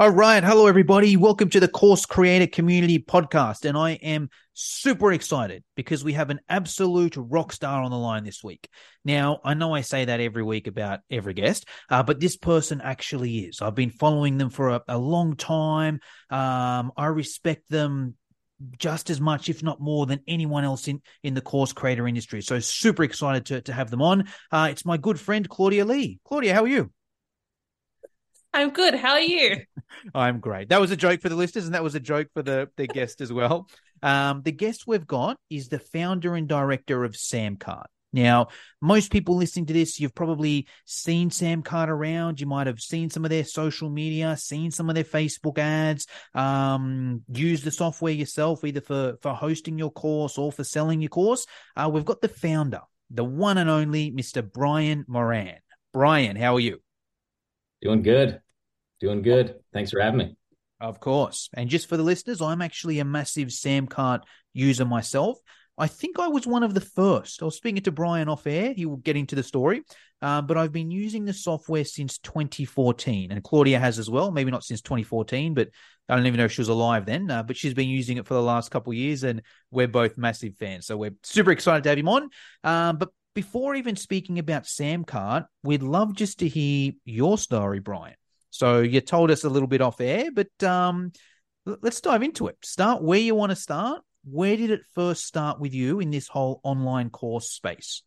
All right. Hello, everybody. Welcome to the Course Creator Community Podcast. And I am super excited because we have an absolute rock star on the line this week. Now, I know I say that every week about every guest, uh, but this person actually is. I've been following them for a, a long time. Um, I respect them just as much, if not more, than anyone else in, in the course creator industry. So super excited to, to have them on. Uh, it's my good friend, Claudia Lee. Claudia, how are you? I'm good. How are you? I'm great. That was a joke for the listeners, and that was a joke for the, the guest as well. Um, the guest we've got is the founder and director of Samcart. Now, most people listening to this, you've probably seen Samcart around. You might have seen some of their social media, seen some of their Facebook ads, um, use the software yourself, either for, for hosting your course or for selling your course. Uh, we've got the founder, the one and only Mr. Brian Moran. Brian, how are you? Doing good. Doing good. Thanks for having me. Of course. And just for the listeners, I'm actually a massive Samcart user myself. I think I was one of the first. I was speaking to Brian off air. He will get into the story. Uh, but I've been using the software since 2014. And Claudia has as well. Maybe not since 2014, but I don't even know if she was alive then. Uh, but she's been using it for the last couple years. And we're both massive fans. So we're super excited to have him on. Um, but before even speaking about Samcart, we'd love just to hear your story, Brian. So you told us a little bit off air, but um, let's dive into it. Start where you want to start. Where did it first start with you in this whole online course space?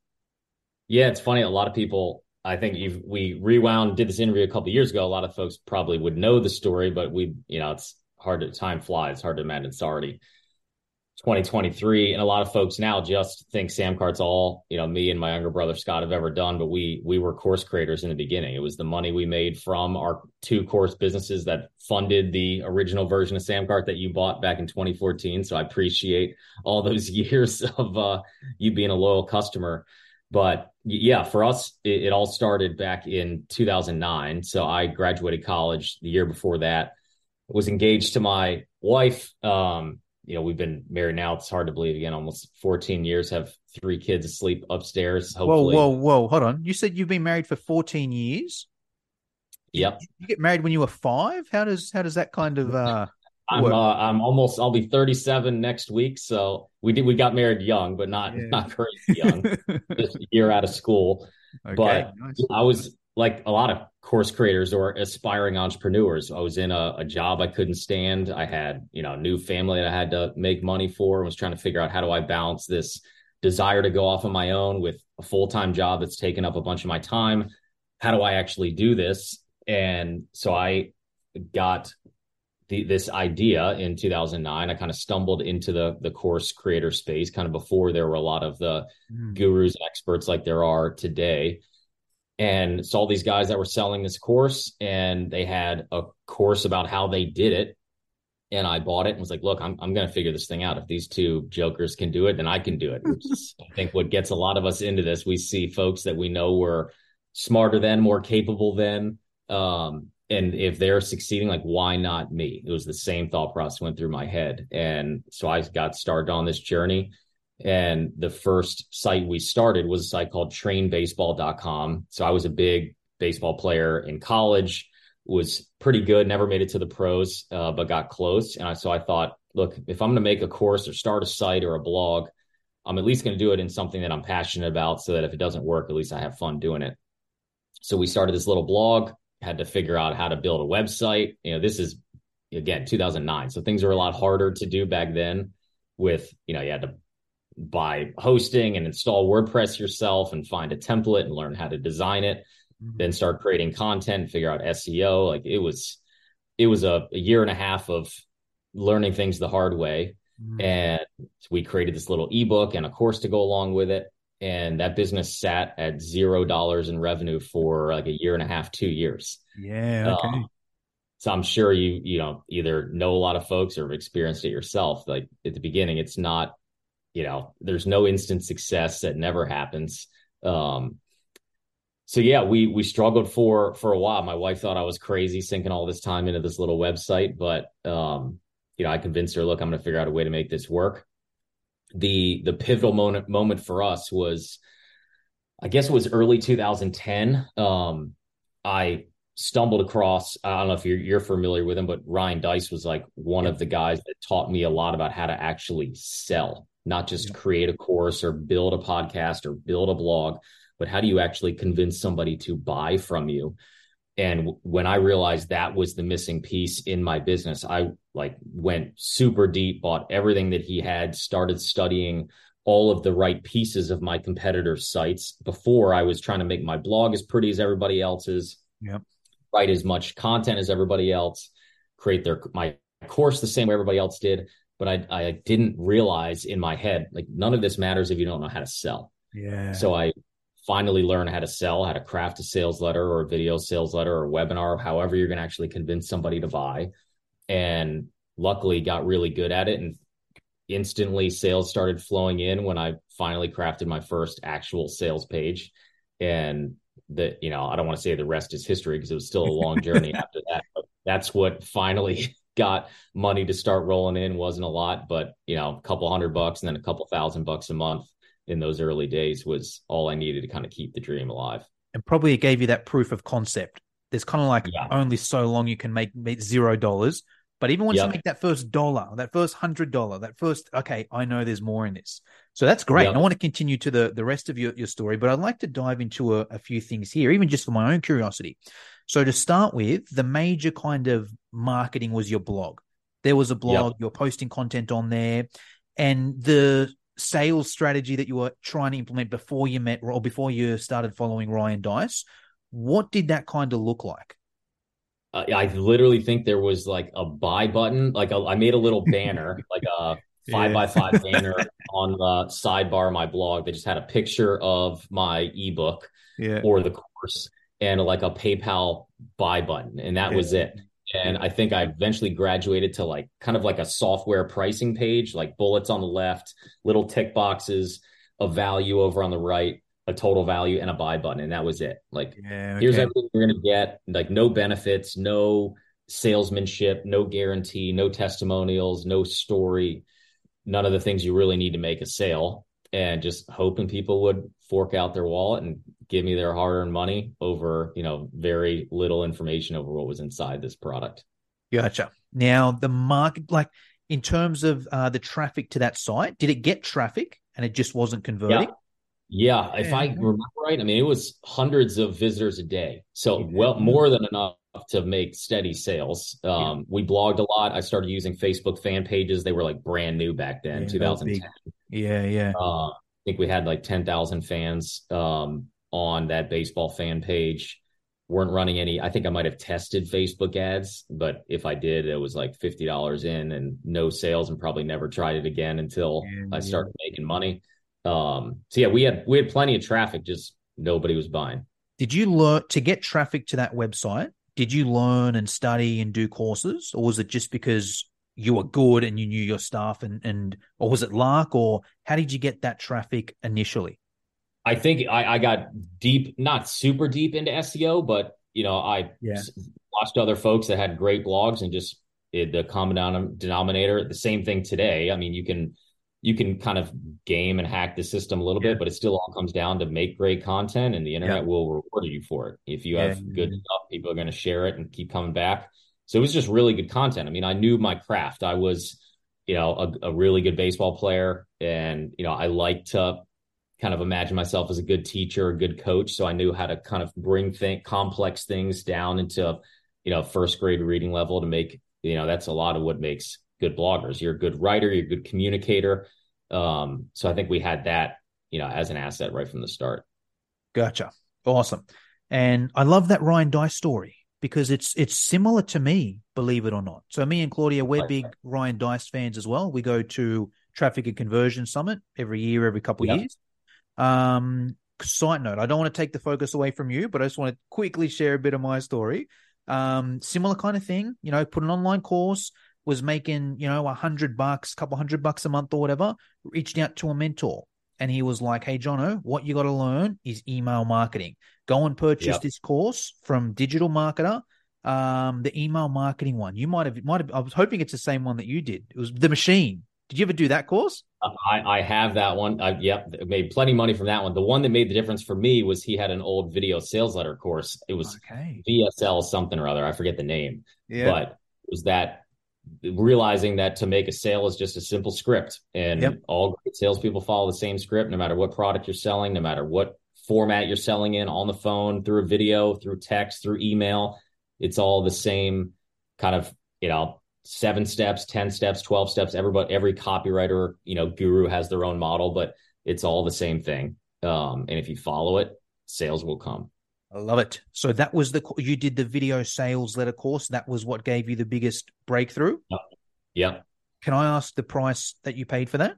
Yeah, it's funny. A lot of people, I think you've we rewound, did this interview a couple years ago. A lot of folks probably would know the story, but we, you know, it's hard to time flies. Hard to imagine it's already 2023 and a lot of folks now just think sam samcart's all you know me and my younger brother scott have ever done but we we were course creators in the beginning. It was the money we made from our two course businesses that funded the original version of sam samcart that you bought back in 2014 so i appreciate all those years of uh, you being a loyal customer. But yeah for us it, it all started back in 2009 so i graduated college the year before that. Was engaged to my wife um, you know, we've been married now. It's hard to believe again, almost 14 years, have three kids asleep upstairs. Hopefully. Whoa, whoa, whoa. Hold on. You said you've been married for 14 years. Yep. You get married when you were five? How does, how does that kind of, uh, I'm, uh, I'm almost, I'll be 37 next week. So we did, we got married young, but not, yeah. not crazy young, just a year out of school. Okay, but nice. I was, like a lot of course creators or aspiring entrepreneurs. I was in a, a, job I couldn't stand. I had, you know, a new family that I had to make money for and was trying to figure out how do I balance this desire to go off on my own with a full-time job that's taken up a bunch of my time. How do I actually do this? And so I got the, this idea in 2009. I kind of stumbled into the the course creator space kind of before there were a lot of the mm. gurus and experts like there are today and saw these guys that were selling this course and they had a course about how they did it and I bought it and was like, look, I'm I'm going to figure this thing out. If these two jokers can do it, then I can do it. I think what gets a lot of us into this. We see folks that we know were smarter than, more capable than, um, and if they're succeeding, like why not me? It was the same thought process went through my head, and so I got started on this journey. And the first site we started was a site called trainbaseball.com. So I was a big baseball player in college, was pretty good, never made it to the pros, uh, but got close. And I, so I thought, look, if I'm going to make a course or start a site or a blog, I'm at least going to do it in something that I'm passionate about so that if it doesn't work, at least I have fun doing it. So we started this little blog, had to figure out how to build a website. You know, this is again 2009. So things were a lot harder to do back then with, you know, you had to buy hosting and install WordPress yourself and find a template and learn how to design it. Mm-hmm. Then start creating content, figure out SEO. Like it was, it was a, a year and a half of learning things the hard way. Mm-hmm. And we created this little ebook and a course to go along with it. And that business sat at zero dollars in revenue for like a year and a half, two years. Yeah. Okay. Um, so I'm sure you, you know, either know a lot of folks or have experienced it yourself. Like at the beginning, it's not you know, there's no instant success that never happens. Um, so yeah, we we struggled for for a while. My wife thought I was crazy sinking all this time into this little website, but um, you know, I convinced her, look, I'm going to figure out a way to make this work. The the pivotal moment moment for us was, I guess it was early 2010. Um, I stumbled across i don't know if you're, you're familiar with him but ryan deiss was like one of the guys that taught me a lot about how to actually sell not just create a course or build a podcast or build a blog but how do you actually convince somebody to buy from you and when i realized that was the missing piece in my business i like went super deep bought everything that he had started studying all of the right pieces of my competitors sites before i was trying to make my blog as pretty as everybody else's yep. write as much content as everybody else create their my course the same way everybody else did but i i didn't realize in my head like none of this matters if you don't know how to sell yeah so i finally learn how to sell, how to craft a sales letter or a video sales letter or webinar, however you're going to actually convince somebody to buy. And luckily got really good at it. And instantly sales started flowing in when I finally crafted my first actual sales page. And that, you know, I don't want to say the rest is history because it was still a long journey after that. But that's what finally got money to start rolling in. Wasn't a lot, but you know, a couple hundred bucks and then a couple thousand bucks a month in those early days was all I needed to kind of keep the dream alive. And probably it gave you that proof of concept. There's kind of like yeah. only so long you can make, zero dollars. But even once yep. you make that first dollar, that first hundred dollar, that first, okay, I know there's more in this. So that's great. Yep. And I want to continue to the, the rest of your, your story, but I'd like to dive into a, a few things here, even just for my own curiosity. So to start with, the major kind of marketing was your blog. There was a blog, yep. you're posting content on there, and the sales strategy that you were trying to implement before you met or before you started following Ryan Deiss. what did that kind of look like? Uh, I literally think there was like a buy button. Like a, I made a little banner, like a five yeah. by five banner on the sidebar of my blog that just had a picture of my ebook yeah. or the course and like a PayPal buy button, and that was it and I think I eventually graduated to like kind of like a software pricing page, like bullets on the left, little tick boxes, a value over on the right, a total value, and a buy button, and that was it. Like, yeah, okay. here's everything you're gonna get. Like, no benefits, no salesmanship, no guarantee, no testimonials, no story, none of the things you really need to make a sale, and just hoping people would fork out their wallet and give me their hard-earned money over you know very little information over what was inside this product. Gotcha. Now the market like in terms of uh, the traffic to that site did it get traffic and it just wasn't converting? Yeah, yeah. if i remember right i mean it was hundreds of visitors a day. So yeah. well more than enough to make steady sales. Um, yeah. we blogged a lot. I started using facebook fan pages. They were like brand new back then 2010 yeah yeah. Uh, I think we had like 10,000 fans. Um, on that baseball fan page. Weren't running any. I think I might have tested Facebook ads, but if I did, it was like fifty dollars in and no sales, and probably never tried it again until yeah, I started yeah. making money. Um, so yeah, we had we had plenty of traffic, just nobody was buying. Did you learn to get traffic to that website? Did you learn and study and do courses, or was it just because you were good and you knew your stuff and and or was it luck or how did you get that traffic initially I think I, I got deep, not super deep into SEO, but you know, I yeah. watched other folks that had great blogs and just it, the common denominator. The same thing today. I mean, you can you can kind of game and hack the system a little yeah. bit, but it still all comes down to make great content, and the internet yeah. will reward you for it. If you have good stuff, people are going to share it and keep coming back. So it was just really good content. I mean, I knew my craft. I was, you know, a, a really good baseball player, and you know, I liked to kind of imagine myself as a good teacher, a good coach. So I knew how to kind of bring think complex things down into, you know, first grade reading level to make, you know, that's a lot of what makes good bloggers. You're a good writer, you're a good communicator. Um, so I think we had that, you know, as an asset right from the start. Gotcha. Awesome. And I love that Ryan Deiss story because it's it's similar to me, believe it or not. So me and Claudia, we're big Ryan Deiss fans as well. We go to Traffic and Conversion Summit every year, every couple yep. years. Um, side note, I don't want to take the focus away from you, but I just want to quickly share a bit of my story. Um, similar kind of thing, you know, put an online course, was making, you know, a hundred bucks, couple hundred bucks a month or whatever, reached out to a mentor. And he was like, Hey, Jono, what you got to learn is email marketing. Go and purchase yep. this course from Digital Marketer, um, the email marketing one. You might have, might have, I was hoping it's the same one that you did. It was the machine Did you ever do that course? I, I have that one. I, yep, made plenty of money from that one. The one that made the difference for me was he had an old video sales letter course. It was okay. VSL something or other. I forget the name. Yeah. But it was that realizing that to make a sale is just a simple script, and yep. all great salespeople follow the same script, no matter what product you're selling, no matter what format you're selling in, on the phone, through a video, through text, through email. It's all the same kind of you know seven steps, 10 steps, 12 steps. Everybody, every copywriter, you know, guru has their own model, but it's all the same thing. Um, and if you follow it, sales will come. I love it. So that was the, you did the video sales letter course. That was what gave you the biggest breakthrough. Yep. Yeah. Can I ask the price that you paid for that?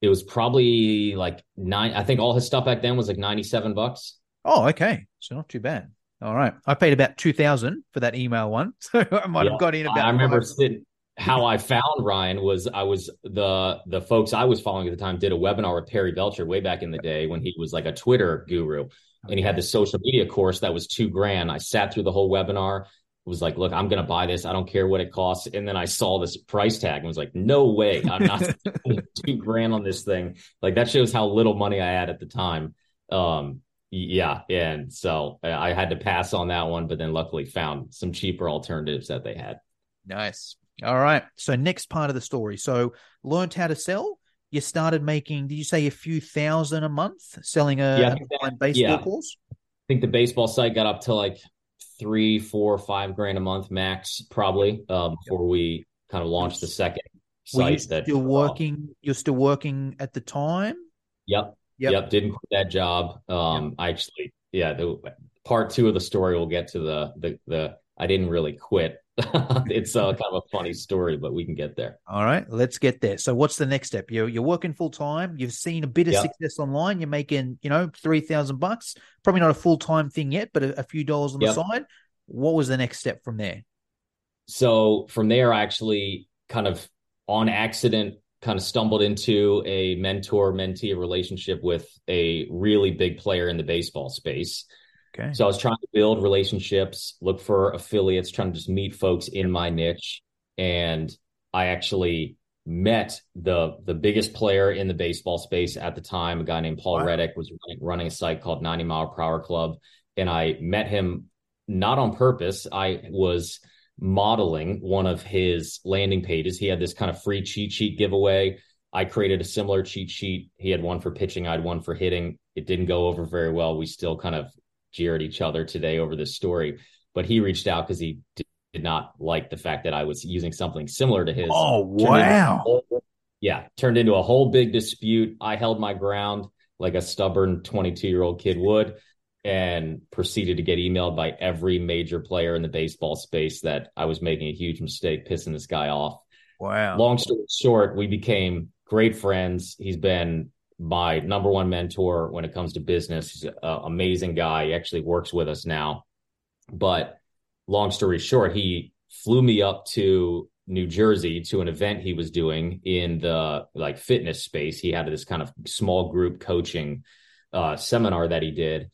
It was probably like nine. I think all his stuff back then was like 97 bucks. Oh, okay. So not too bad. All right. I paid about 2000 for that email one. So I might yeah, have got in about I remember sitting, how I found Ryan was I was the the folks I was following at the time did a webinar with Perry Belcher way back in the day when he was like a Twitter guru. Okay. And he had this social media course that was two grand. I sat through the whole webinar, was like, look, I'm gonna buy this. I don't care what it costs. And then I saw this price tag and was like, no way, I'm not two grand on this thing. Like that shows how little money I had at the time. Um, yeah, and so I had to pass on that one, but then luckily found some cheaper alternatives that they had. Nice. All right. So next part of the story. So learned how to sell. You started making. Did you say a few thousand a month selling a yeah, that, baseball yeah. course? I think the baseball site got up to like three, four, five grand a month max, probably uh, before yep. we kind of launched the second site. you still that, working? Uh, you're still working at the time. Yep. Yep. yep didn't quit that job. Um, yep. I actually, yeah, the part two of the story we'll get to the the the. I didn't really quit. it's uh, kind of a funny story, but we can get there. All right, let's get there. So, what's the next step? You're you're working full time. You've seen a bit of yep. success online. You're making, you know, three thousand bucks. Probably not a full time thing yet, but a, a few dollars on the side. What was the next step from there? So from there, I actually kind of on accident kind of stumbled into a mentor mentee relationship with a really big player in the baseball space. Okay. So I was trying to build relationships, look for affiliates, trying to just meet folks in my niche. And I actually met the the biggest player in the baseball space at the time, a guy named Paul wow. Reddick was running, running a site called 90 Mile Per Hour Club. And I met him not on purpose. I was modeling one of his landing pages. He had this kind of free cheat sheet giveaway. I created a similar cheat sheet. He had one for pitching, I had one for hitting. It didn't go over very well. We still kind of jeered each other today over this story, but he reached out because he did, not like the fact that I was using something similar to his. Oh, wow. Whole, yeah, turned into a whole big dispute. I held my ground like a stubborn 22 year old kid would and proceeded to get emailed by every major player in the baseball space that I was making a huge mistake, pissing this guy off. Wow. Long story short, we became great friends. He's been my number one mentor when it comes to business. He's an amazing guy. He actually works with us now. But long story short, he flew me up to New Jersey to an event he was doing in the like fitness space. He had this kind of small group coaching uh, seminar that he did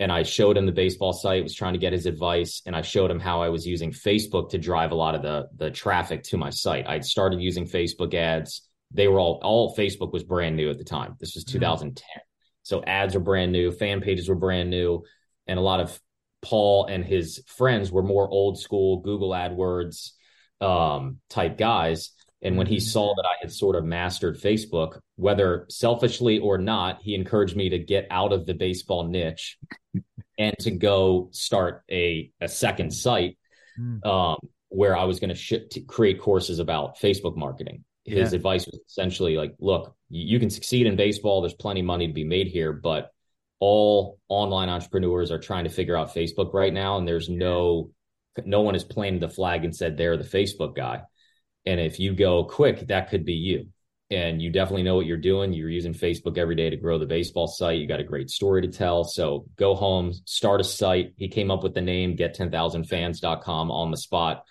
and I showed him the baseball site, was trying to get his advice, and I showed him how I was using Facebook to drive a lot of the the traffic to my site. I'd started using Facebook ads. They were all all Facebook was brand new at the time. This was 2010. Mm-hmm. So ads were brand new, fan pages were brand new, and a lot of Paul and his friends were more old school Google AdWords um, type guys. And when he mm-hmm. saw that I had sort of mastered Facebook, whether selfishly or not, he encouraged me to get out of the baseball niche and to go start a, a second site hmm. um, where I was going sh- to create courses about Facebook marketing. His yeah. advice was essentially like, look, you can succeed in baseball. There's plenty of money to be made here, but all online entrepreneurs are trying to figure out Facebook right now. And there's no, no one has planted the flag and said they're the Facebook guy. And if you go quick, that could be you. And you definitely know what you're doing. You're using Facebook every day to grow the baseball site. You got a great story to tell. So go home, start a site. He came up with the name get10000fans.com on the spot.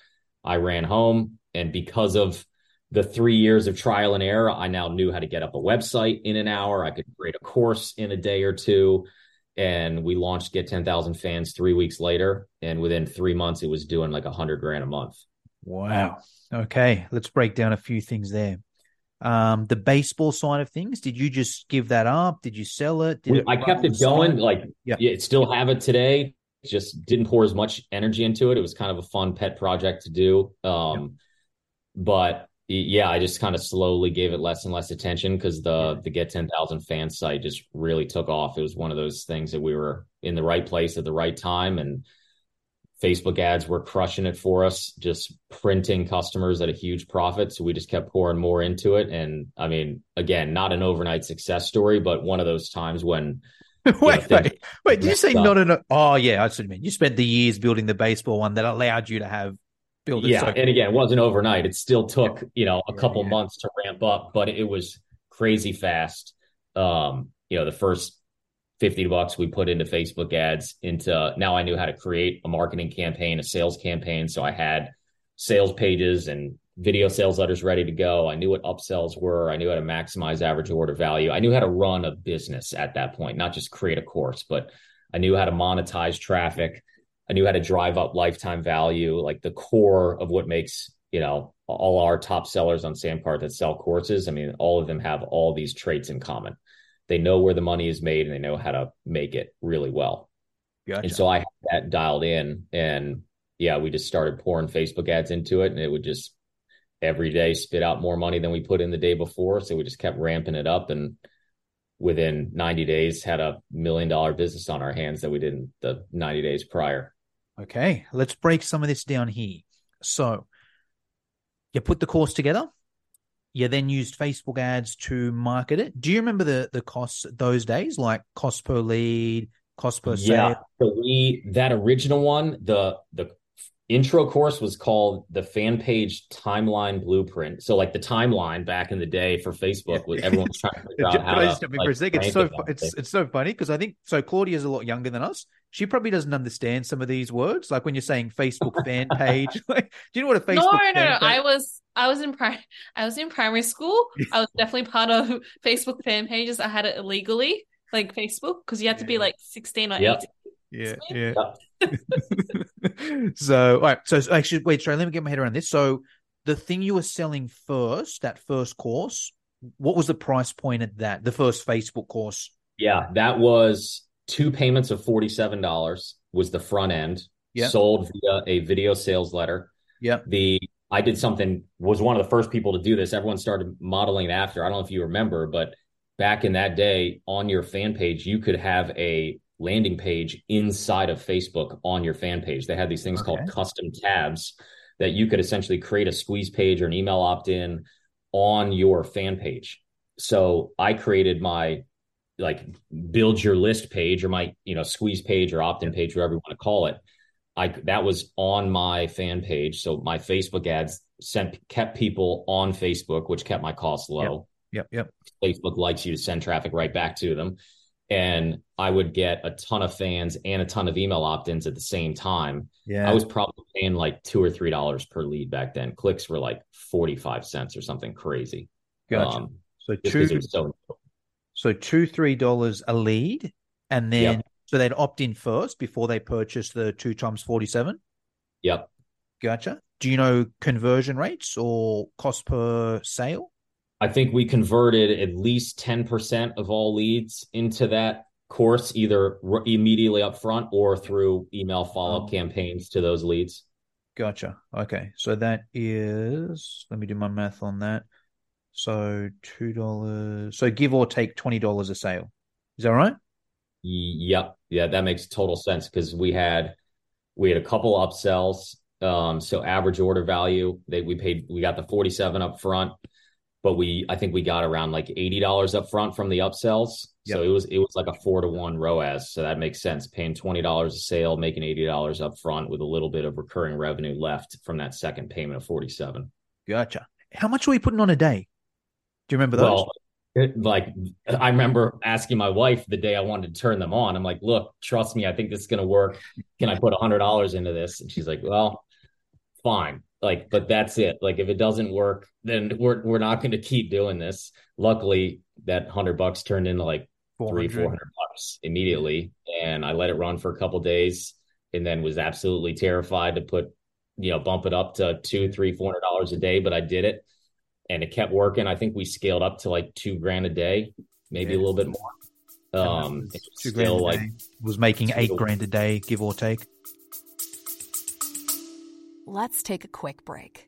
I ran home. And because of the three years of trial and error, I now knew how to get up a website in an hour. I could create a course in a day or two. And we launched Get 10,000 Fans three weeks later. And within three months, it was doing like a hundred grand a month. Wow. Okay, let's break down a few things there. Um, the baseball side of things, did you just give that up? Did you sell it? Did we, it I kept it going. Like, yeah, yeah still have it today. Just didn't pour as much energy into it. It was kind of a fun pet project to do. Um, but yeah, I just kind of slowly gave it less and less attention because the the get ten thousand fans site just really took off. It was one of those things that we were in the right place at the right time, and Facebook ads were crushing it for us, just printing customers at a huge profit. So we just kept pouring more into it. And I mean, again, not an overnight success story, but one of those times when. wait, know, wait, wait, did you say up. not an? Oh, yeah, I see what you mean. You spent the years building the baseball one that allowed you to have build. Yeah. So- and again, it wasn't overnight. It still took, yeah. you know, a couple yeah. months to ramp up, but it was crazy fast. Um, you know, the first 50 bucks we put into Facebook ads into now I knew how to create a marketing campaign, a sales campaign. So I had sales pages and video sales letters ready to go. I knew what upsells were. I knew how to maximize average order value. I knew how to run a business at that point, not just create a course, but I knew how to monetize traffic. I knew how to drive up lifetime value, like the core of what makes, you know, all our top sellers on Samcart that sell courses. I mean, all of them have all these traits in common they know where the money is made and they know how to make it really well. Gotcha. And so I had that dialed in and yeah, we just started pouring Facebook ads into it and it would just every day spit out more money than we put in the day before. So we just kept ramping it up and within 90 days had a million dollar business on our hands that we didn't the 90 days prior. Okay, let's break some of this down here. So you put the course together, you then used Facebook ads to market it. Do you remember the the costs those days, like cost per lead, cost per sale? Yeah, so we that original one, the the intro course was called the fan page timeline blueprint. So like the timeline back in the day for Facebook, with everyone was trying to figure out how. to, like, for a second? It's so it's it's so funny because I think so. Claudia is a lot younger than us. She probably doesn't understand some of these words. Like when you're saying Facebook fan page, like, do you know what a Facebook? No, no, no. I was I was in pri- I was in primary school. I was definitely part of Facebook fan pages. I had it illegally, like Facebook, because you had to be like 16 or yep. 18. Yeah, yeah. so, all right. So, actually, wait, sorry, let me get my head around this. So, the thing you were selling first, that first course, what was the price point at that? The first Facebook course? Yeah, that was two payments of $47 was the front end. Sold via a video sales letter. Yeah. The I did something, was one of the first people to do this. Everyone started modeling it after. I don't know if you remember, but back in that day on your fan page, you could have a landing page inside of Facebook on your fan page. They had these things okay. called custom tabs that you could essentially create a squeeze page or an email opt in on your fan page. So I created my like build your list page or my you know squeeze page or opt in page, whatever you want to call it. I that was on my fan page. So my Facebook ads sent kept people on Facebook, which kept my costs low. Yep, yep. yep. Facebook likes you to send traffic right back to them. And I would get a ton of fans and a ton of email opt-ins at the same time. Yeah. I was probably paying like two or three dollars per lead back then. Clicks were like 45 cents or something crazy. Gotcha. Um, so two so, so two, three dollars a lead. And then yep so they'd opt in first before they purchase the two times 47? Yep. Gotcha. Do you know conversion rates or cost per sale? I think we converted at least 10% of all leads into that course, either immediately up front or through email follow up oh. campaigns to those leads. Gotcha. Okay. So that is, let me do my math on that. So $2. So give or take $20 a sale. Is that right? Yep. Yeah, that makes total sense because we had we had a couple upsells. Um, so average order value, they we paid we got the 47 up front, but we I think we got around like $80 up front from the upsells. Yep. So it was it was like a four to one ROAS. So that makes sense. Paying $20 a sale, making $80 up front with a little bit of recurring revenue left from that second payment of 47. Gotcha. How much were we putting on a day? Do you remember those? Well, like I remember asking my wife the day I wanted to turn them on. I'm like, look, trust me, I think this is gonna work. Can I put a hundred dollars into this? And she's like, well, fine. Like, but that's it. Like, if it doesn't work, then we're we're not gonna keep doing this. Luckily, that hundred bucks turned into like 400. three, four hundred bucks immediately. And I let it run for a couple days and then was absolutely terrified to put, you know, bump it up to two, three, four hundred dollars a day, but I did it and it kept working. I think we scaled up to like two grand a day, maybe yeah. a little bit more. Um, two grand like was making eight grand a day, give or take. Let's take a quick break.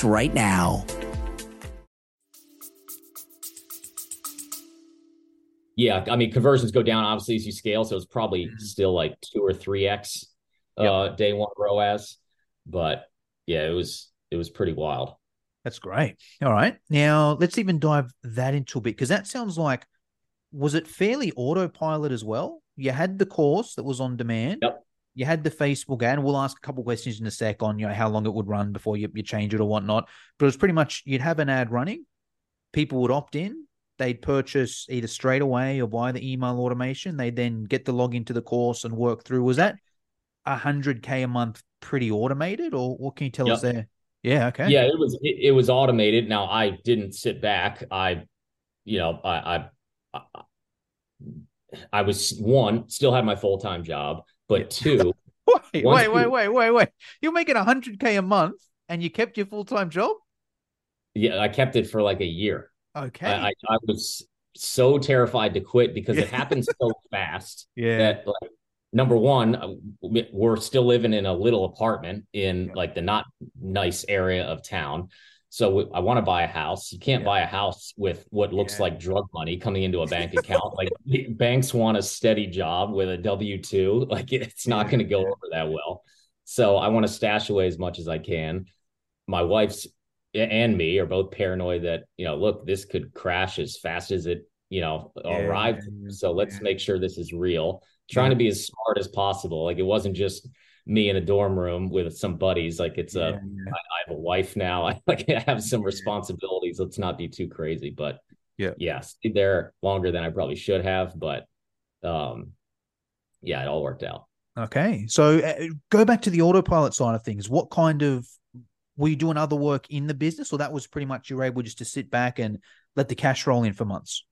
right now. Yeah, I mean conversions go down obviously as you scale, so it's probably mm-hmm. still like two or three x uh, yep. day one ROAS, but yeah, it was it was pretty wild. That's great. All right, now let's even dive that into a bit because that sounds like was it fairly autopilot as well? You had the course that was on demand. Yep you had the Facebook ad, we'll ask a couple questions in a sec on you know how long it would run before you, you change it or whatnot. But it was pretty much you'd have an ad running, people would opt in, they'd purchase either straight away or via the email automation. They'd then get the login to the course and work through. Was that a hundred k a month pretty automated, or what can you tell yep. us there? Yeah, okay. Yeah, it was it, it, was automated. Now I didn't sit back. I, you know, I, I, I, I was one still had my full time job but two, wait, wait, wait, wait, wait, wait. You're making hundred k a month, and you kept your full time job. Yeah, I kept it for like a year. Okay, I, I, I was so terrified to quit because it happened so fast. Yeah. That like, number one, uh, we're still living in a little apartment in like the not nice area of town. So I want to buy a house. You can't yeah. buy a house with what looks yeah. like drug money coming into a bank account. like banks want a steady job with a W two. Like it's not going to go over that well. So I want to stash away as much as I can. My wife's and me are both paranoid that you know, look, this could crash as fast as it you know arrived. So let's make sure this is real. Trying to be as smart as possible. Like it wasn't just me in a dorm room with some buddies. Like it's a, yeah, yeah. I, I have a wife now. I like I have some responsibilities. Let's not be too crazy. But yeah, yeah, stayed there longer than I probably should have. But um, yeah, it all worked out. Okay, so uh, go back to the autopilot side of things. What kind of were you doing other work in the business, or that was pretty much you were able just to sit back and let the cash roll in for months?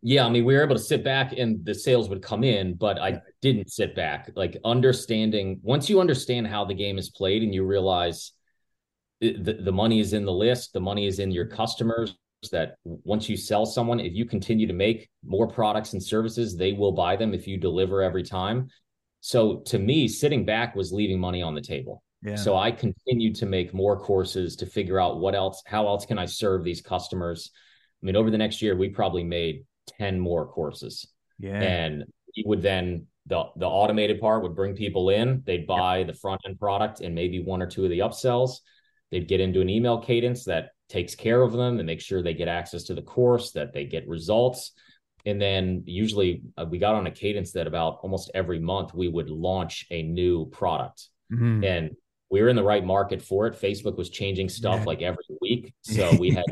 Yeah, I mean, we were able to sit back and the sales would come in, but I didn't sit back. Like understanding once you understand how the game is played and you realize the, the money is in the list, the money is in your customers, that once you sell someone, if you continue to make more products and services, they will buy them if you deliver every time. So to me, sitting back was leaving money on the table. Yeah. So I continued to make more courses to figure out what else, how else can I serve these customers? I mean, over the next year, we probably made 10 more courses. Yeah. And he would then the the automated part would bring people in, they'd buy the front end product and maybe one or two of the upsells. They'd get into an email cadence that takes care of them and make sure they get access to the course, that they get results. And then usually uh, we got on a cadence that about almost every month we would launch a new product. Mm-hmm. And we were in the right market for it. Facebook was changing stuff yeah. like every week. So we had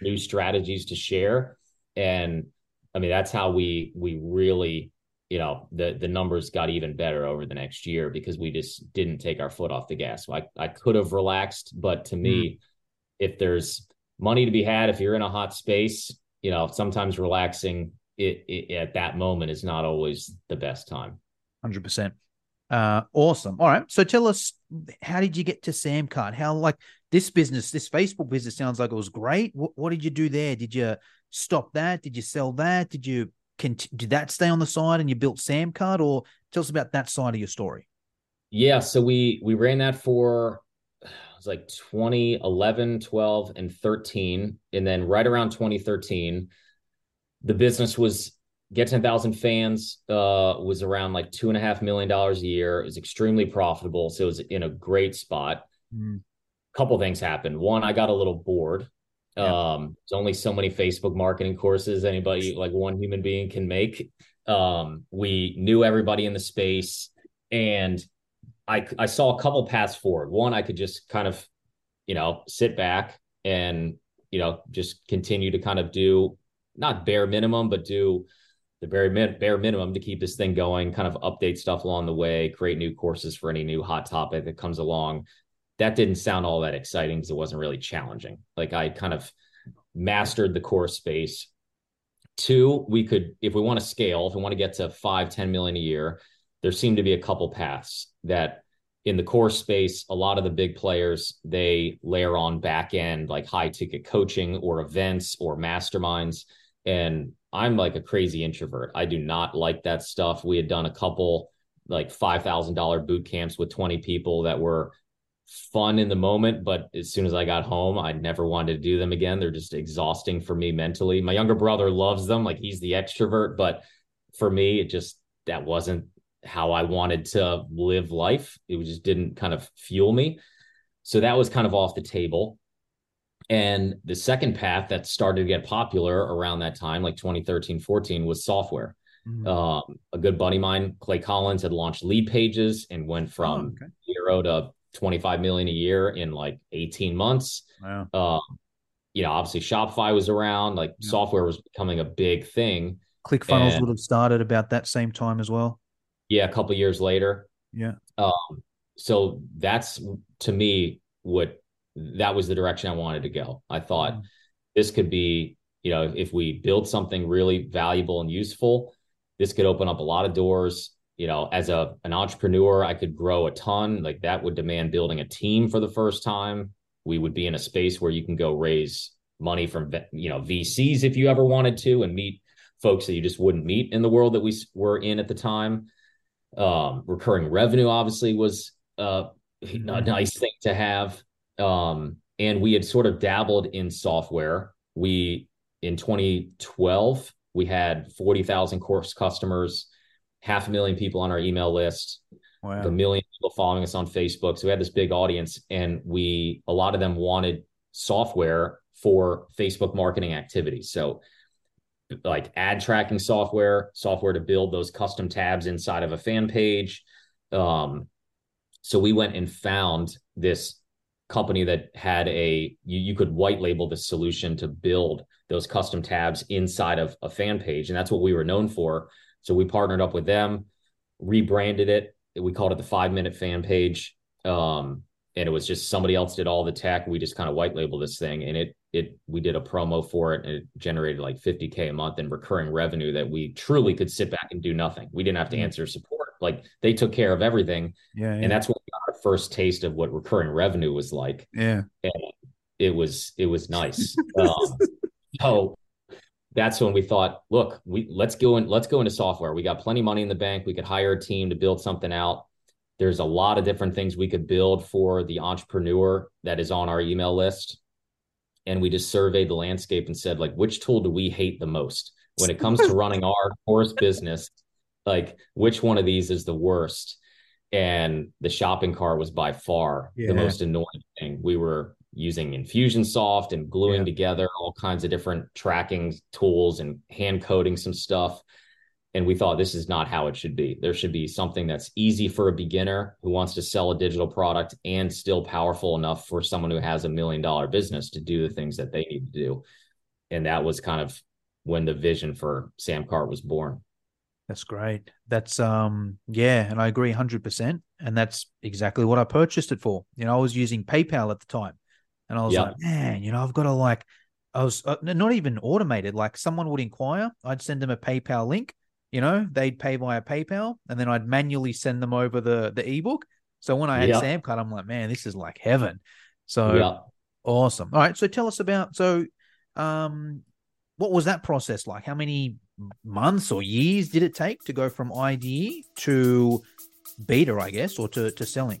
new strategies to share. And I mean, that's how we we really, you know, the the numbers got even better over the next year because we just didn't take our foot off the gas. So I I could have relaxed, but to me, mm. if there's money to be had, if you're in a hot space, you know, sometimes relaxing it, it at that moment is not always the best time. Hundred percent. Uh, awesome. All right. So tell us, how did you get to Samcart? How like this business, this Facebook business sounds like it was great. What, what did you do there? Did you stop that? Did you sell that? Did you cont- did that stay on the side and you built Samcart? Or tell us about that side of your story. Yeah, so we we ran that for it was like 2011, 12, and 13. And then right around 2013, the business was get 10,000 fans, uh, was around like two and a half million dollars a year. It was extremely profitable. So it was in a great spot. Mm. Couple things happened. One, I got a little bored yeah. Um, there's only so many Facebook marketing courses anybody like one human being can make. Um, we knew everybody in the space, and I I saw a couple paths forward. One, I could just kind of, you know, sit back and you know just continue to kind of do not bare minimum, but do the very min- bare minimum to keep this thing going. Kind of update stuff along the way, create new courses for any new hot topic that comes along. That didn't sound all that exciting because it wasn't really challenging. Like I kind of mastered the core space. Two, we could, if we want to scale, if we want to get to five, 10 million a year, there seemed to be a couple paths that in the core space, a lot of the big players, they layer on back end like high ticket coaching or events or masterminds. And I'm like a crazy introvert. I do not like that stuff. We had done a couple like $5,000 boot camps with 20 people that were fun in the moment, but as soon as I got home, I never wanted to do them again. They're just exhausting for me mentally. My younger brother loves them, like he's the extrovert, but for me, it just that wasn't how I wanted to live life. It just didn't kind of fuel me. So that was kind of off the table. And the second path that started to get popular around that time, like 2013, 14, was software. Mm-hmm. Um, a good buddy of mine, Clay Collins, had launched Leadpages and went from oh, okay. zero to 25 million a year in like 18 months. Wow. Um, you know, obviously Shopify was around, like yeah. software was becoming a big thing. ClickFunnels and, would have started about that same time as well. Yeah, a couple years later. Yeah. Um, so that's to me what that was the direction I wanted to go. I thought mm. this could be, you know, if we build something really valuable and useful, this could open up a lot of doors. You know, as a an entrepreneur, I could grow a ton. Like that would demand building a team for the first time. We would be in a space where you can go raise money from you know VCs if you ever wanted to, and meet folks that you just wouldn't meet in the world that we were in at the time. Um, recurring revenue obviously was uh, a mm-hmm. nice thing to have. Um, and we had sort of dabbled in software. We in 2012 we had 40,000 course customers, half a million people on our email list, wow. a million people following us on Facebook. So we had this big audience, and we a lot of them wanted software for Facebook marketing activities. So like ad tracking software, software to build those custom tabs inside of a fan page. Um, so we went and found this company that had a you, you could white label the solution to build those custom tabs inside of a fan page and that's what we were known for so we partnered up with them rebranded it. We called it the five minute fan page um, and it was just somebody else did all the tech. We just kind of white labeled this thing and it it we did a promo for it and it generated like 50k a month in recurring revenue that we truly could sit back and do nothing. We didn't have to mm. answer support. Like they took care of everything yeah, yeah. and that's what we got our first taste of what recurring revenue was like. Yeah. And it was it was nice. Um, so that's when we thought look we let's go in let's go into software. We got plenty of money in the bank. We could hire a team to build something out. There's a lot of different things we could build for the entrepreneur that is on our email list. And we just surveyed the landscape and said like which tool do we hate the most? When it comes to running our course business like which one of these is the worst? And the shopping cart was by far yeah. the most annoying thing. We were using infusionsoft and gluing yeah. together all kinds of different tracking tools and hand coding some stuff and we thought this is not how it should be. There should be something that's easy for a beginner who wants to sell a digital product and still powerful enough for someone who has a million dollar business to do the things that they need to do. And that was kind of when the vision for Sam Samcart was born. That's great. That's um yeah, and I agree 100% and that's exactly what I purchased it for. You know, I was using PayPal at the time. And I was yep. like, man, you know, I've got to like I was uh, not even automated. Like someone would inquire, I'd send them a PayPal link you know, they'd pay via PayPal, and then I'd manually send them over the the ebook. So when I had Samcart, I'm like, man, this is like heaven. So yeah. awesome. All right, so tell us about so, um, what was that process like? How many months or years did it take to go from idea to beta, I guess, or to to selling?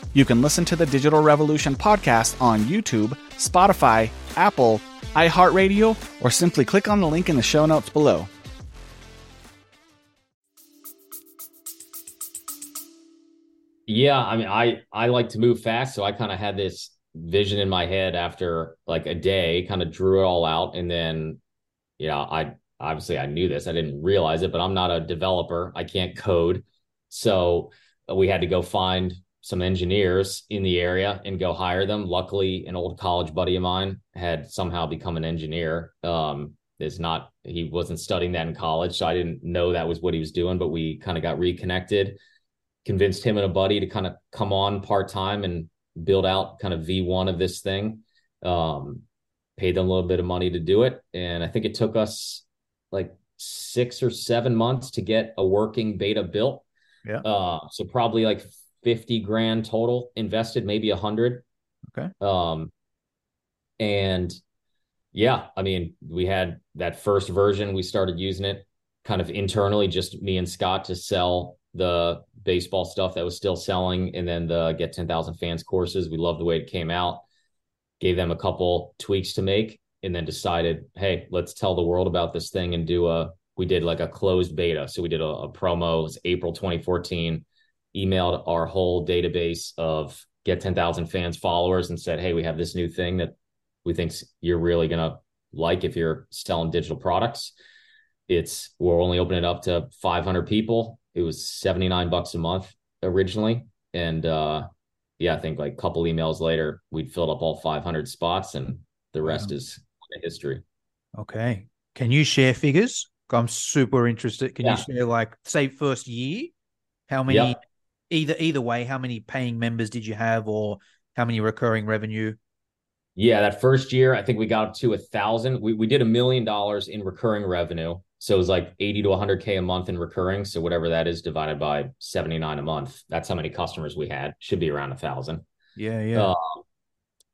You can listen to the Digital Revolution podcast on YouTube, Spotify, Apple, iHeartRadio, or simply click on the link in the show notes below. Yeah, I mean, I I like to move fast, so I kind of had this vision in my head after like a day, kind of drew it all out, and then, yeah, I obviously I knew this, I didn't realize it, but I'm not a developer, I can't code, so we had to go find some engineers in the area and go hire them. Luckily, an old college buddy of mine had somehow become an engineer. Um, is not he wasn't studying that in college, so I didn't know that was what he was doing. But we kind of got reconnected, convinced him and a buddy to kind of come on part time and build out kind of V one of this thing. Um, paid them a little bit of money to do it, and I think it took us like six or seven months to get a working beta built. Yeah. Uh, so probably like 50 grand total invested, maybe a hundred. Okay. Um, and yeah, I mean, we had that first version, we started using it kind of internally, just me and Scott to sell the baseball stuff that was still selling and then the get 10,000 fans courses. We loved the way it came out, gave them a couple tweaks to make, and then decided, hey, let's tell the world about this thing and do a, we did like a closed beta. So we did a, a promo, it was April 2014 emailed our whole database of get 10,000 fans followers and said, Hey, we have this new thing that we think you're really going to like if you're selling digital products. It's we're only opening it up to 500 people. It was 79 bucks a month originally. And, uh, yeah, I think like a couple emails later, we'd filled up all 500 spots and the rest wow. is history. Okay. Can you share figures? I'm super interested. Can yeah. you share like say first year? How many yep either either way, how many paying members did you have, or how many recurring revenue? Yeah, that first year, I think we got up to a thousand. We we did a million dollars in recurring revenue, so it was like eighty to one hundred k a month in recurring. So whatever that is divided by seventy nine a month, that's how many customers we had. Should be around a thousand. Yeah, yeah. Uh,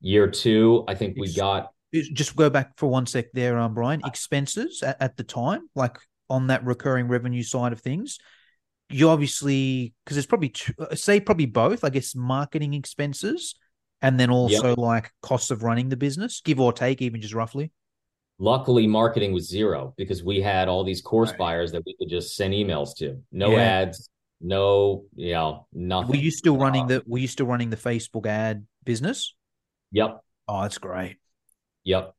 year two, I think we got. Just go back for one sec there, um, Brian. Expenses at, at the time, like on that recurring revenue side of things, you obviously because it's probably uh, say probably both i guess marketing expenses and then also yep. like costs of running the business give or take even just roughly luckily marketing was zero because we had all these course right. buyers that we could just send emails to no yeah. ads no you know nothing were you still running uh, the were you still running the facebook ad business yep oh that's great yep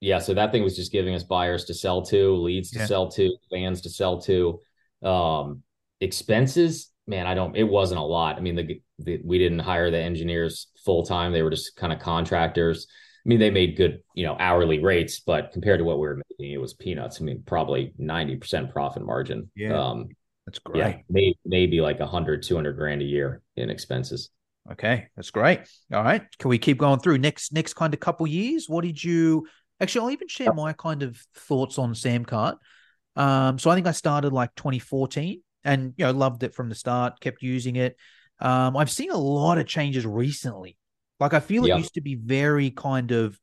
yeah so that thing was just giving us buyers to sell to leads to yeah. sell to fans to sell to um expenses, man, I don't. It wasn't a lot. I mean, the, the we didn't hire the engineers full time; they were just kind of contractors. I mean, they made good, you know, hourly rates, but compared to what we were making, it was peanuts. I mean, probably ninety percent profit margin. Yeah, um, that's great. Yeah, maybe maybe like a hundred, two hundred grand a year in expenses. Okay, that's great. All right, can we keep going through next next kind of couple years? What did you actually? I'll even share my kind of thoughts on Samcart. Um, so I think I started like 2014 and you know loved it from the start, kept using it. Um, I've seen a lot of changes recently. Like I feel it used to be very kind of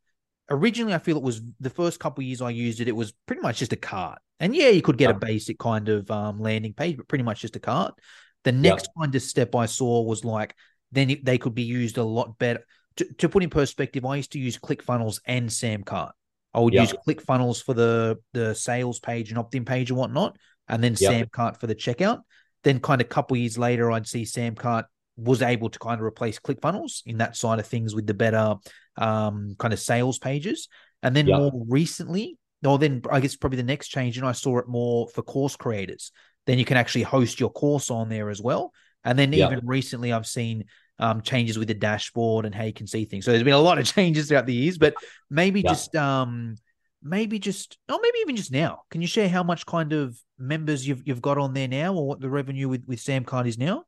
originally I feel it was the first couple years I used it, it was pretty much just a cart. And yeah, you could get a basic kind of um, landing page, but pretty much just a cart. The next kind of step I saw was like then they could be used a lot better. To, to put in perspective, I used to use ClickFunnels and Samcart. I would use ClickFunnels for the the sales page and opt-in page and whatnot and then yep. Samcart for the checkout. Then, kind of a couple years later, I'd see Samcart was able to kind of replace ClickFunnels in that side of things with the better um, kind of sales pages. And then yep. more recently, or then I guess probably the next change, and I saw it more for course creators. Then you can actually host your course on there as well. And then yep. even recently, I've seen um, changes with the dashboard and how you can see things. So there's been a lot of changes throughout the years, but maybe just um, maybe just or maybe even just now. Can you share how much kind of members you've you've got on there now or what the revenue with with samcart is now?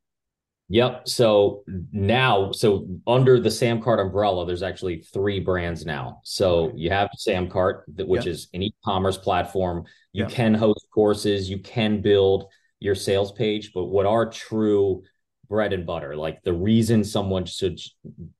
Yep. So now so under the Sam samcart umbrella there's actually three brands now. So you have Sam samcart which yep. is an e-commerce platform. You yep. can host courses. You can build your sales page. But what are true bread and butter? Like the reason someone should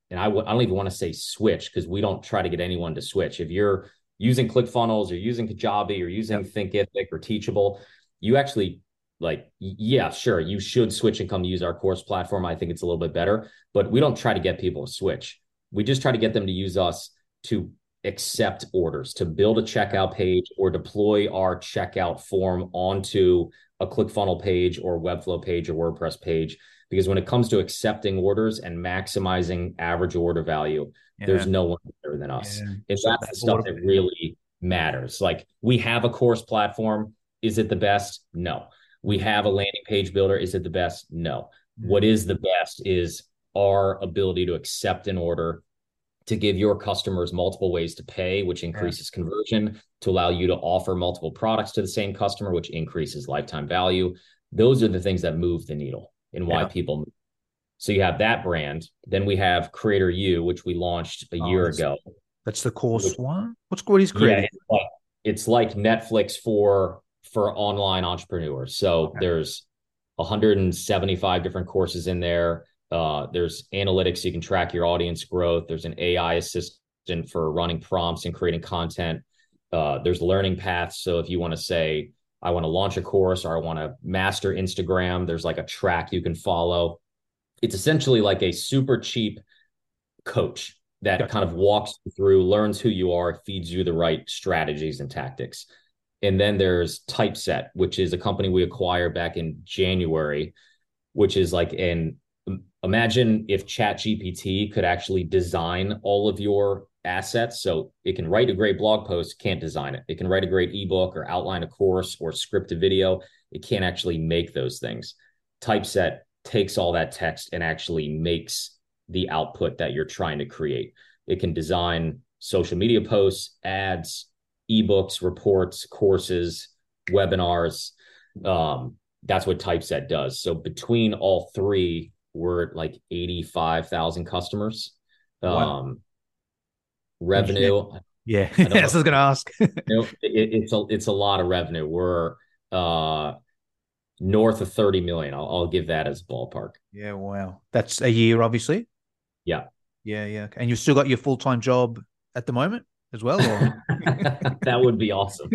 and I w- I don't even want to say switch because we don't try to get anyone to switch. If you're using ClickFunnels or using Kajabi or using yep. Thinkific or Teachable, you actually like yeah sure you should switch and come use our course platform i think it's a little bit better but we don't try to get people to switch we just try to get them to use us to accept orders to build a checkout page or deploy our checkout form onto a clickfunnel page or webflow page or wordpress page because when it comes to accepting orders and maximizing average order value yeah. there's no one better than us yeah. so that's the stuff that really matters like we have a course platform is it the best no we have a landing page builder. Is it the best? No. Mm-hmm. What is the best is our ability to accept an order, to give your customers multiple ways to pay, which increases yeah. conversion, to allow you to offer multiple products to the same customer, which increases lifetime value. Those are the things that move the needle and why yeah. people move. So you have that brand. Then we have Creator U, which we launched a oh, year that's, ago. That's the course which, one. What's what is Creator? Yeah, it's, like, it's like Netflix for for online entrepreneurs. So okay. there's 175 different courses in there. Uh, there's analytics so you can track your audience growth. There's an AI assistant for running prompts and creating content. Uh, there's learning paths. So if you want to say, I want to launch a course or I want to master Instagram, there's like a track you can follow. It's essentially like a super cheap coach that kind of walks through, learns who you are, feeds you the right strategies and tactics. And then there's Typeset, which is a company we acquired back in January, which is like an imagine if ChatGPT could actually design all of your assets. So it can write a great blog post, can't design it. It can write a great ebook or outline a course or script a video. It can't actually make those things. Typeset takes all that text and actually makes the output that you're trying to create. It can design social media posts, ads, ebooks, reports, courses, webinars. Um, that's what Typeset does. So between all three, we're at like 85,000 customers. Wow. Um, revenue. Yeah, that's what I was going to ask. it, it's a it's a lot of revenue. We're uh north of 30 million. I'll, I'll give that as ballpark. Yeah, wow. That's a year, obviously. Yeah. Yeah, yeah. And you've still got your full time job at the moment? as well? Or? that would be awesome.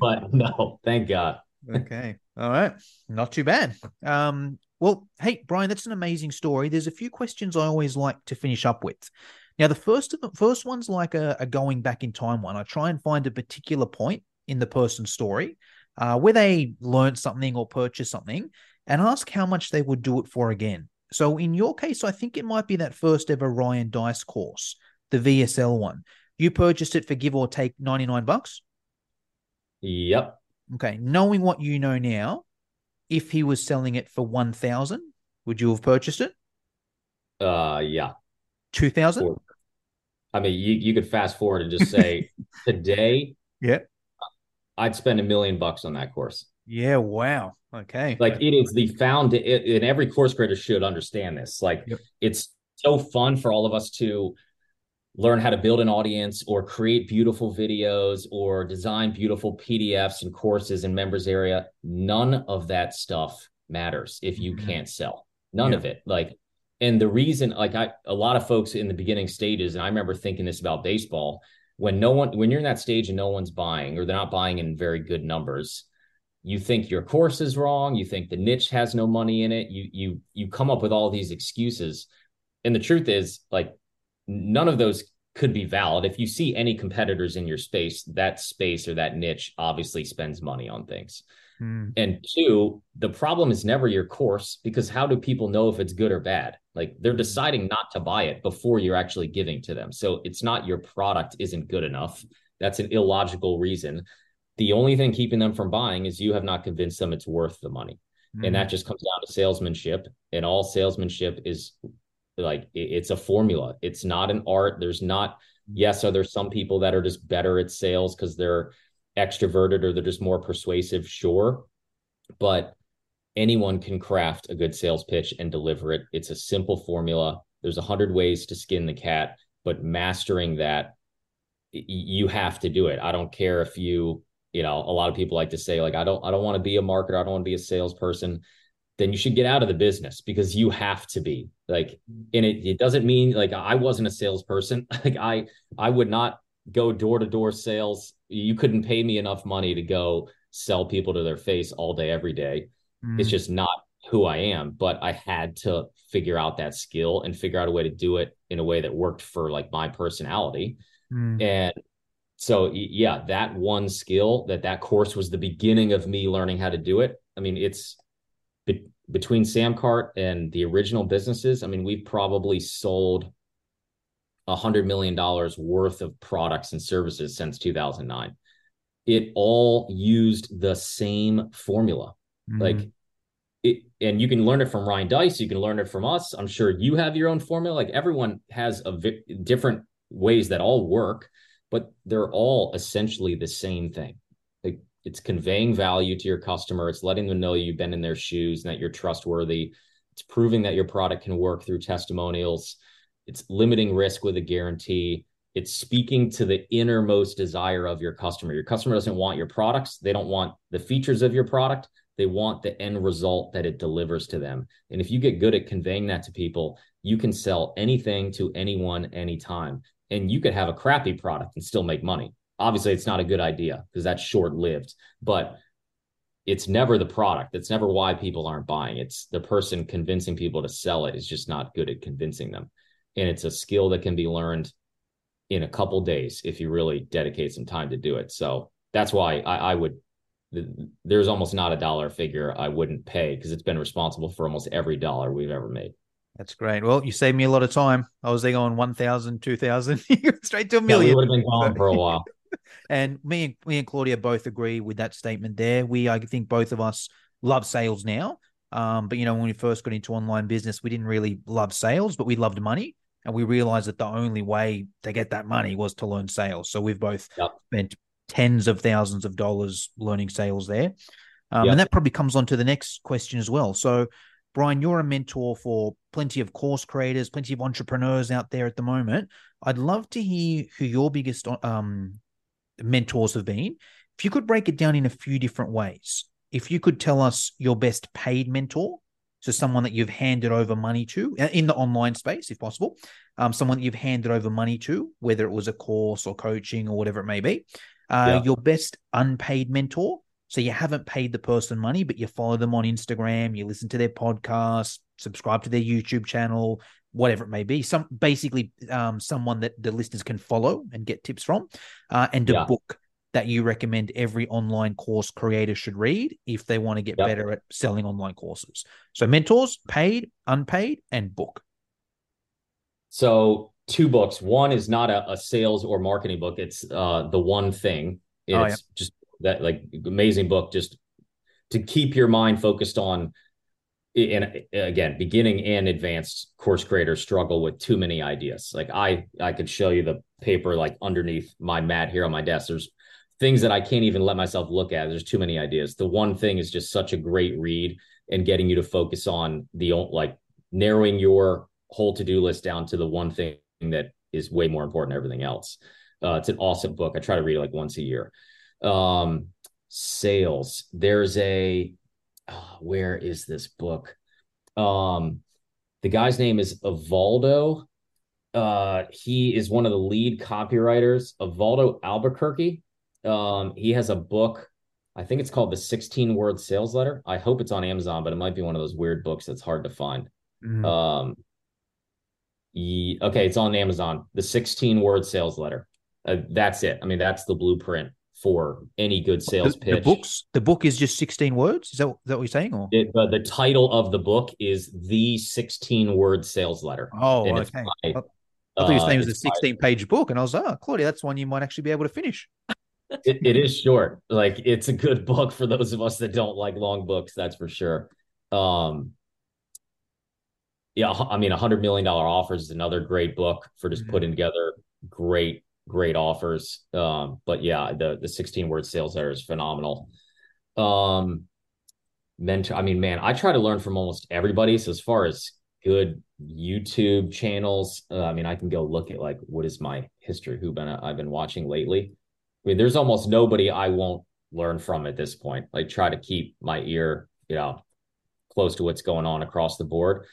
but no, thank God. okay. All right. Not too bad. Um, well, hey, Brian, that's an amazing story. There's a few questions I always like to finish up with. Now, the first of the first one's like a, a going back in time one. I try and find a particular point in the person's story uh, where they learned something or purchased something and ask how much they would do it for again. So in your case, I think it might be that first ever Ryan Deiss course, the VSL one. You purchased it for give or take 99 bucks? Yep. Okay. Knowing what you know now, if he was selling it for 1000, would you have purchased it? Uh yeah. 2000? I mean, you, you could fast forward and just say today, yeah. I'd spend a million bucks on that course. Yeah, wow. Okay. Like it is the found it, and every course creator should understand this. Like yep. it's so fun for all of us to learn how to build an audience or create beautiful videos or design beautiful PDFs and courses in members area. None of that stuff matters if you mm-hmm. can't sell. None yeah. of it. Like, and the reason, like, I, a lot of folks in the beginning stages, and I remember thinking this about baseball when no one, when you're in that stage and no one's buying or they're not buying in very good numbers, you think your course is wrong. You think the niche has no money in it. You, you, you come up with all these excuses. And the truth is, like, none of those could be valid. If you see any competitors in your space, that space or that niche obviously spends money on things. Mm. And two, the problem is never your course because how do people know if it's good or bad? Like they're hmm. deciding not to buy it before you're actually giving to them. So it's not your product isn't good enough. That's an illogical reason. The only thing keeping them from buying is you have not convinced them it's worth the money. Mm. And that hmm. just comes down to salesmanship. And all salesmanship is like it's a formula it's not an art there's not yes are there some people that are just better at sales because they're extroverted or they're just more persuasive sure but anyone can craft a good sales pitch and deliver it. It's a simple formula. There's a hundred ways to skin the cat but mastering that you have to do it. I don't care if you you know a lot of people like to say like i don't i don't want to be a marketer. I don't want to be a salesperson. Then you should get out of the business because you have to be. Like mm-hmm. and it, it doesn't mean like i wasn't a salesperson. Like i i would not go door to door sales you couldn't pay me enough money to go sell people to their face all day every day Mm. It's just not who I am, but I had to figure out that skill and figure out a way to do it in a way that worked for like my personality. Mm. And so yeah, that one skill that that course was the beginning of me learning how to do it. I mean, it's be- between Samcart and the original businesses. I mean, we've probably sold a hundred million dollars worth of products and services since 2009. It all used the same formula. Mm. Like it, and you can learn it from Ryan Deiss, You can learn it from us. I'm sure you have your own formula. Like everyone has a vi- different ways that all work, but they're all essentially the same thing. Like it's conveying value to your customer. It's letting them know you've been in their shoes and that you're trustworthy. It's proving that your product can work through testimonials. It's limiting risk with a guarantee. It's speaking to the innermost desire of your customer. Your customer doesn't want your products. They don't want the features of your product they want the end result that it delivers to them. And if you get good at conveying that to people, you can sell anything to anyone anytime. And you could have a crappy product and still make money. Obviously, it's not a good idea because that's short lived, but it's never the product. that's never why people aren't buying. It's the person convincing people to sell it is just not good at convincing them. And it's a skill that can be learned in a couple days if you really dedicate some time to do it. So that's why I, I would there's almost not a dollar figure I wouldn't pay because it's been responsible for almost every dollar we've ever made. That's great. Well, you saved me a lot of time. I was there going 1,000, 2,000, straight to a million. Yeah, we would have been gone for a while. and me and me and Claudia both agree with that statement there. We, I think, both of us love sales now. Um, but you know, when we first got into online business, we didn't really love sales, but we loved money, and we realized that the only way to get that money was to learn sales. So we've both yep. spent tens of thousands of dollars learning sales there. Um, And that probably comes on to the next question as well. So, Brian, you're a mentor for plenty of course creators, plenty of entrepreneurs out there at the moment. I'd love to hear who your biggest um, mentors have been. If you could break it down in a few different ways, if you could tell us your best paid mentor, so someone that you've handed over money to uh, in the online space, if possible, um, someone that you've handed over money to, whether it was a course or coaching or whatever it may be, uh, yeah. your best unpaid mentor. So you haven't paid the person money, but you follow them on Instagram, you listen to their podcast, subscribe to their YouTube channel, whatever it may be. Some basically um, someone that the listeners can follow and get tips from, uh, and a yeah. book that you recommend every online course creator should read if they want to get yep. better at selling online courses. So mentors, paid, unpaid, and book. So two books. One is not a, a sales or marketing book. It's uh, the one thing. It's oh, yeah. just that like amazing book just to keep your mind focused on and again beginning and advanced course creators struggle with too many ideas like i i could show you the paper like underneath my mat here on my desk there's things that i can't even let myself look at there's too many ideas the one thing is just such a great read and getting you to focus on the like narrowing your whole to-do list down to the one thing that is way more important than everything else. Uh, it's an awesome book. I try to read it like once a year. Um, sales. There's a oh, where is this book? Um, the guy's name is Evaldo. Uh, he is one of the lead copywriters, Evaldo Albuquerque. Um, he has a book. I think it's called the 16 word sales letter. I hope it's on Amazon, but it might be one of those weird books that's hard to find. Mm. Um, okay, it's on Amazon. The 16 word sales letter. Uh, that's it. I mean, that's the blueprint for any good sales the, pitch. The books, the book is just 16 words. Is that, is that what you're saying? Or it, uh, the title of the book is the 16 word sales letter. Oh, and okay. By, I, thought you uh, his name was a 16 page book, and I was, like, oh, Claudia, that's one you might actually be able to finish. It, it is short. Like it's a good book for those of us that don't like long books. That's for sure. Um, yeah, I mean, a hundred million dollar offers is another great book for just mm-hmm. putting together great, great offers. Um, but yeah, the the 16 word sales there is phenomenal. Um, mentor, I mean, man, I try to learn from almost everybody. So as far as good YouTube channels, uh, I mean, I can go look at like what is my history, who been I've been watching lately. I mean, there's almost nobody I won't learn from at this point. Like try to keep my ear, you know, close to what's going on across the board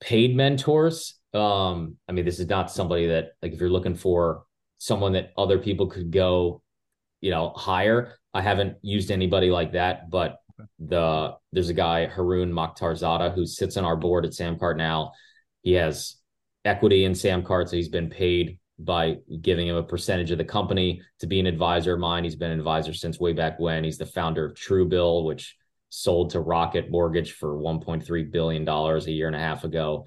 paid mentors um i mean this is not somebody that like if you're looking for someone that other people could go you know hire i haven't used anybody like that but the there's a guy Haroon Mokhtarzada who sits on our board at Samcart now. He has equity in Samcart, so he's been paid by giving him a percentage of the company to be an advisor of mine. He's been an advisor since way back when. He's the founder of Truebill, which sold to Rocket Mortgage for 1.3 billion dollars a year and a half ago.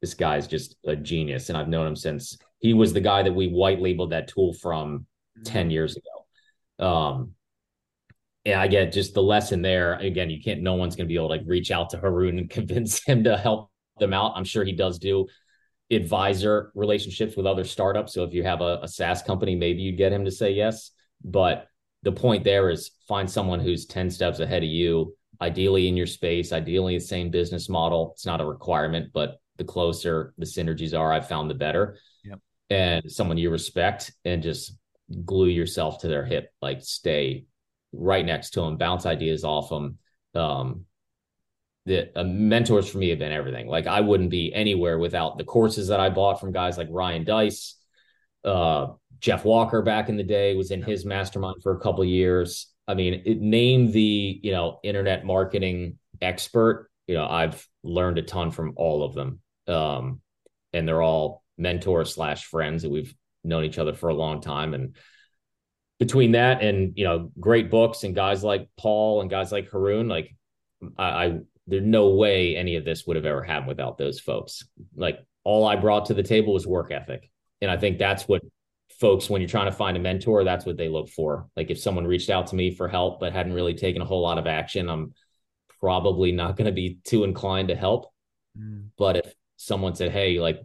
This guy's just a genius, and I've known him since he was the guy that we white labeled that tool from 10 years ago. Um, and I get just the lesson there. Again, you can't, no one's going to be able to like reach out to Haroon and convince him to help them out. I'm sure he does do advisor relationships with other startups. So if you have a, a SaaS company, maybe you'd get him to say yes. But the point there is find someone who's 10 steps ahead of you, ideally in your space, ideally the same business model. It's not a requirement, but the closer the synergies are, I've found the better. Yep. And someone you respect and just glue yourself to their hip, like stay right next to them, bounce ideas off them. Um, the uh, mentors for me have been everything. Like I wouldn't be anywhere without the courses that I bought from guys like Ryan Deiss, uh, Jeff Walker back in the day was in his mastermind for a couple years. I mean, it, name the you know internet marketing expert. You know, I've learned a ton from all of them, um, and they're all mentors slash friends that we've known each other for a long time. And between that and you know great books and guys like Paul and guys like Haroon, like I there's no way any of this would have ever happened without those folks. Like all I brought to the table was work ethic. And I think that's what folks, when you're trying to find a mentor, that's what they look for. Like if someone reached out to me for help, but hadn't really taken a whole lot of action, I'm probably not going to be too inclined to help. Mm. But if someone said, Hey, like,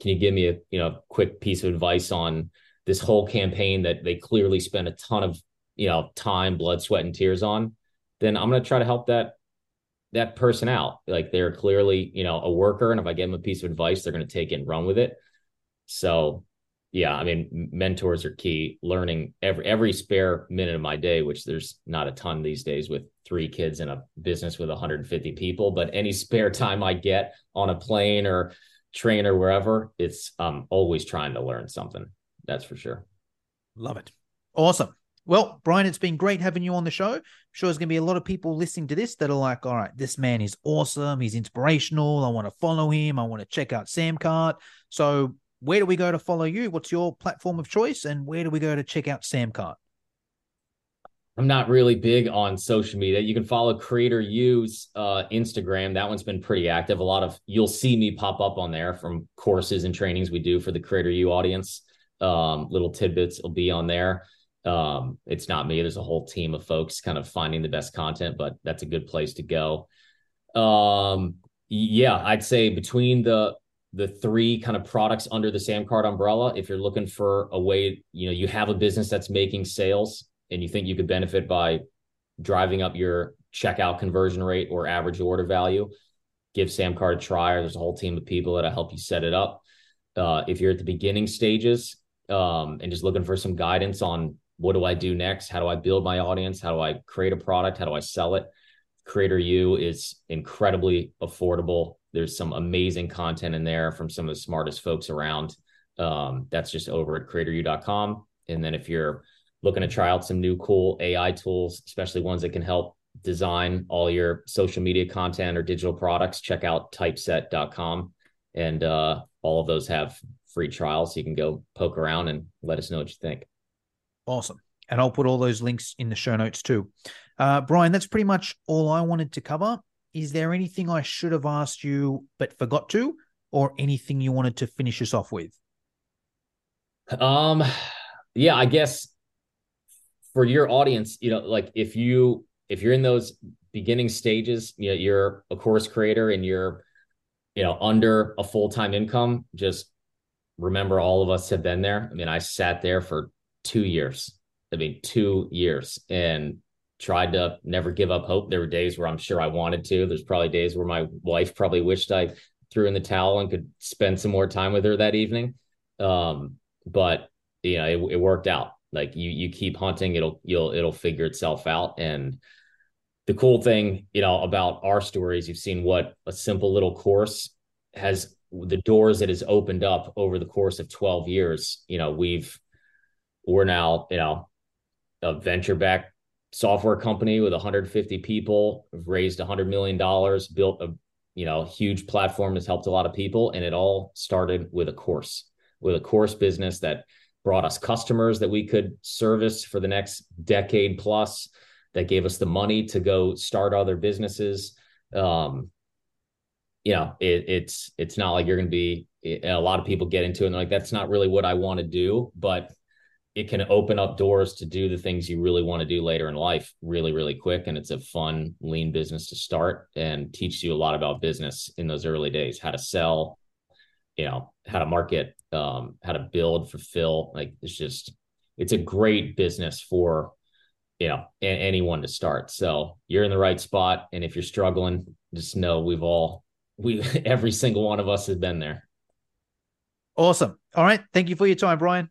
can you give me a, you know, quick piece of advice on this whole campaign that they clearly spent a ton of, you know, time, blood, sweat, and tears on, then I'm going to try to help that that person out. Like they're clearly, you know, a worker. And if I give them a piece of advice, they're going to take it and run with it. So yeah, I mean, mentors are key. Learning every every spare minute of my day, which there's not a ton these days with three kids and a business with 150 people, but any spare time I get on a plane or train or wherever, it's I'm always trying to learn something. That's for sure. Love it. Awesome. Well, Brian, it's been great having you on the show. I'm sure there's going to be a lot of people listening to this that are like, all right, this man is awesome. He's inspirational. I want to follow him. I want to check out Samcart. So, where do we go to follow you? What's your platform of choice? And where do we go to check out Samcart? I'm not really big on social media. You can follow Creator U's uh, Instagram. That one's been pretty active. A lot of you'll see me pop up on there from courses and trainings we do for the Creator U audience. Um, little tidbits will be on there. Um, it's not me. There's a whole team of folks kind of finding the best content, but that's a good place to go. Um, yeah, I'd say between the the three kind of products under the Samcart umbrella, if you're looking for a way, you know, you have a business that's making sales and you think you could benefit by driving up your checkout conversion rate or average order value, give Samcart a try. Or there's a whole team of people that'll help you set it up. Uh, if you're at the beginning stages um, and just looking for some guidance on what do I do next? How do I build my audience? How do I create a product? How do I sell it? Creator U is incredibly affordable. There's some amazing content in there from some of the smartest folks around. Um, that's just over at creatoru.com. And then if you're looking to try out some new cool AI tools, especially ones that can help design all your social media content or digital products, check out typeset.com. And uh, all of those have free trials. So you can go poke around and let us know what you think. Awesome. And I'll put all those links in the show notes too. Uh, Brian, that's pretty much all I wanted to cover. Is there anything I should have asked you but forgot to, or anything you wanted to finish us off with? Um, yeah, I guess for your audience, you know, like if you if you're in those beginning stages, you know, you're a course creator and you're, you know, under a full time income, just remember all of us have been there. I mean, I sat there for two years. I mean, two years and tried to never give up hope. There were days where I'm sure I wanted to. There's probably days where my wife probably wished I threw in the towel and could spend some more time with her that evening. Um, but you know, it, it worked out. Like you, you keep hunting, it'll, you'll, it'll figure itself out. And the cool thing, you know, about our stories, you've seen what a simple little course has the doors that has opened up over the course of 12 years. You know, we've we're now, you know, a venture back software company with 150 people, have raised 100 million dollars, built a you know huge platform that's helped a lot of people, and it all started with a course, with a course business that brought us customers that we could service for the next decade plus, that gave us the money to go start other businesses. Um, you know, it, it's it's not like you're going to be. A lot of people get into it and they're like that's not really what I want to do, but it can open up doors to do the things you really want to do later in life really really quick. And it's a fun lean business to start and teaches you a lot about business in those early days how to sell you know how to market um, how to build fulfill. Like it's just it's a great business for you know a- anyone to start. So you're in the right spot. And if you're struggling just know we've all we every single one of us has been there. Awesome. All right. Thank you for your time brian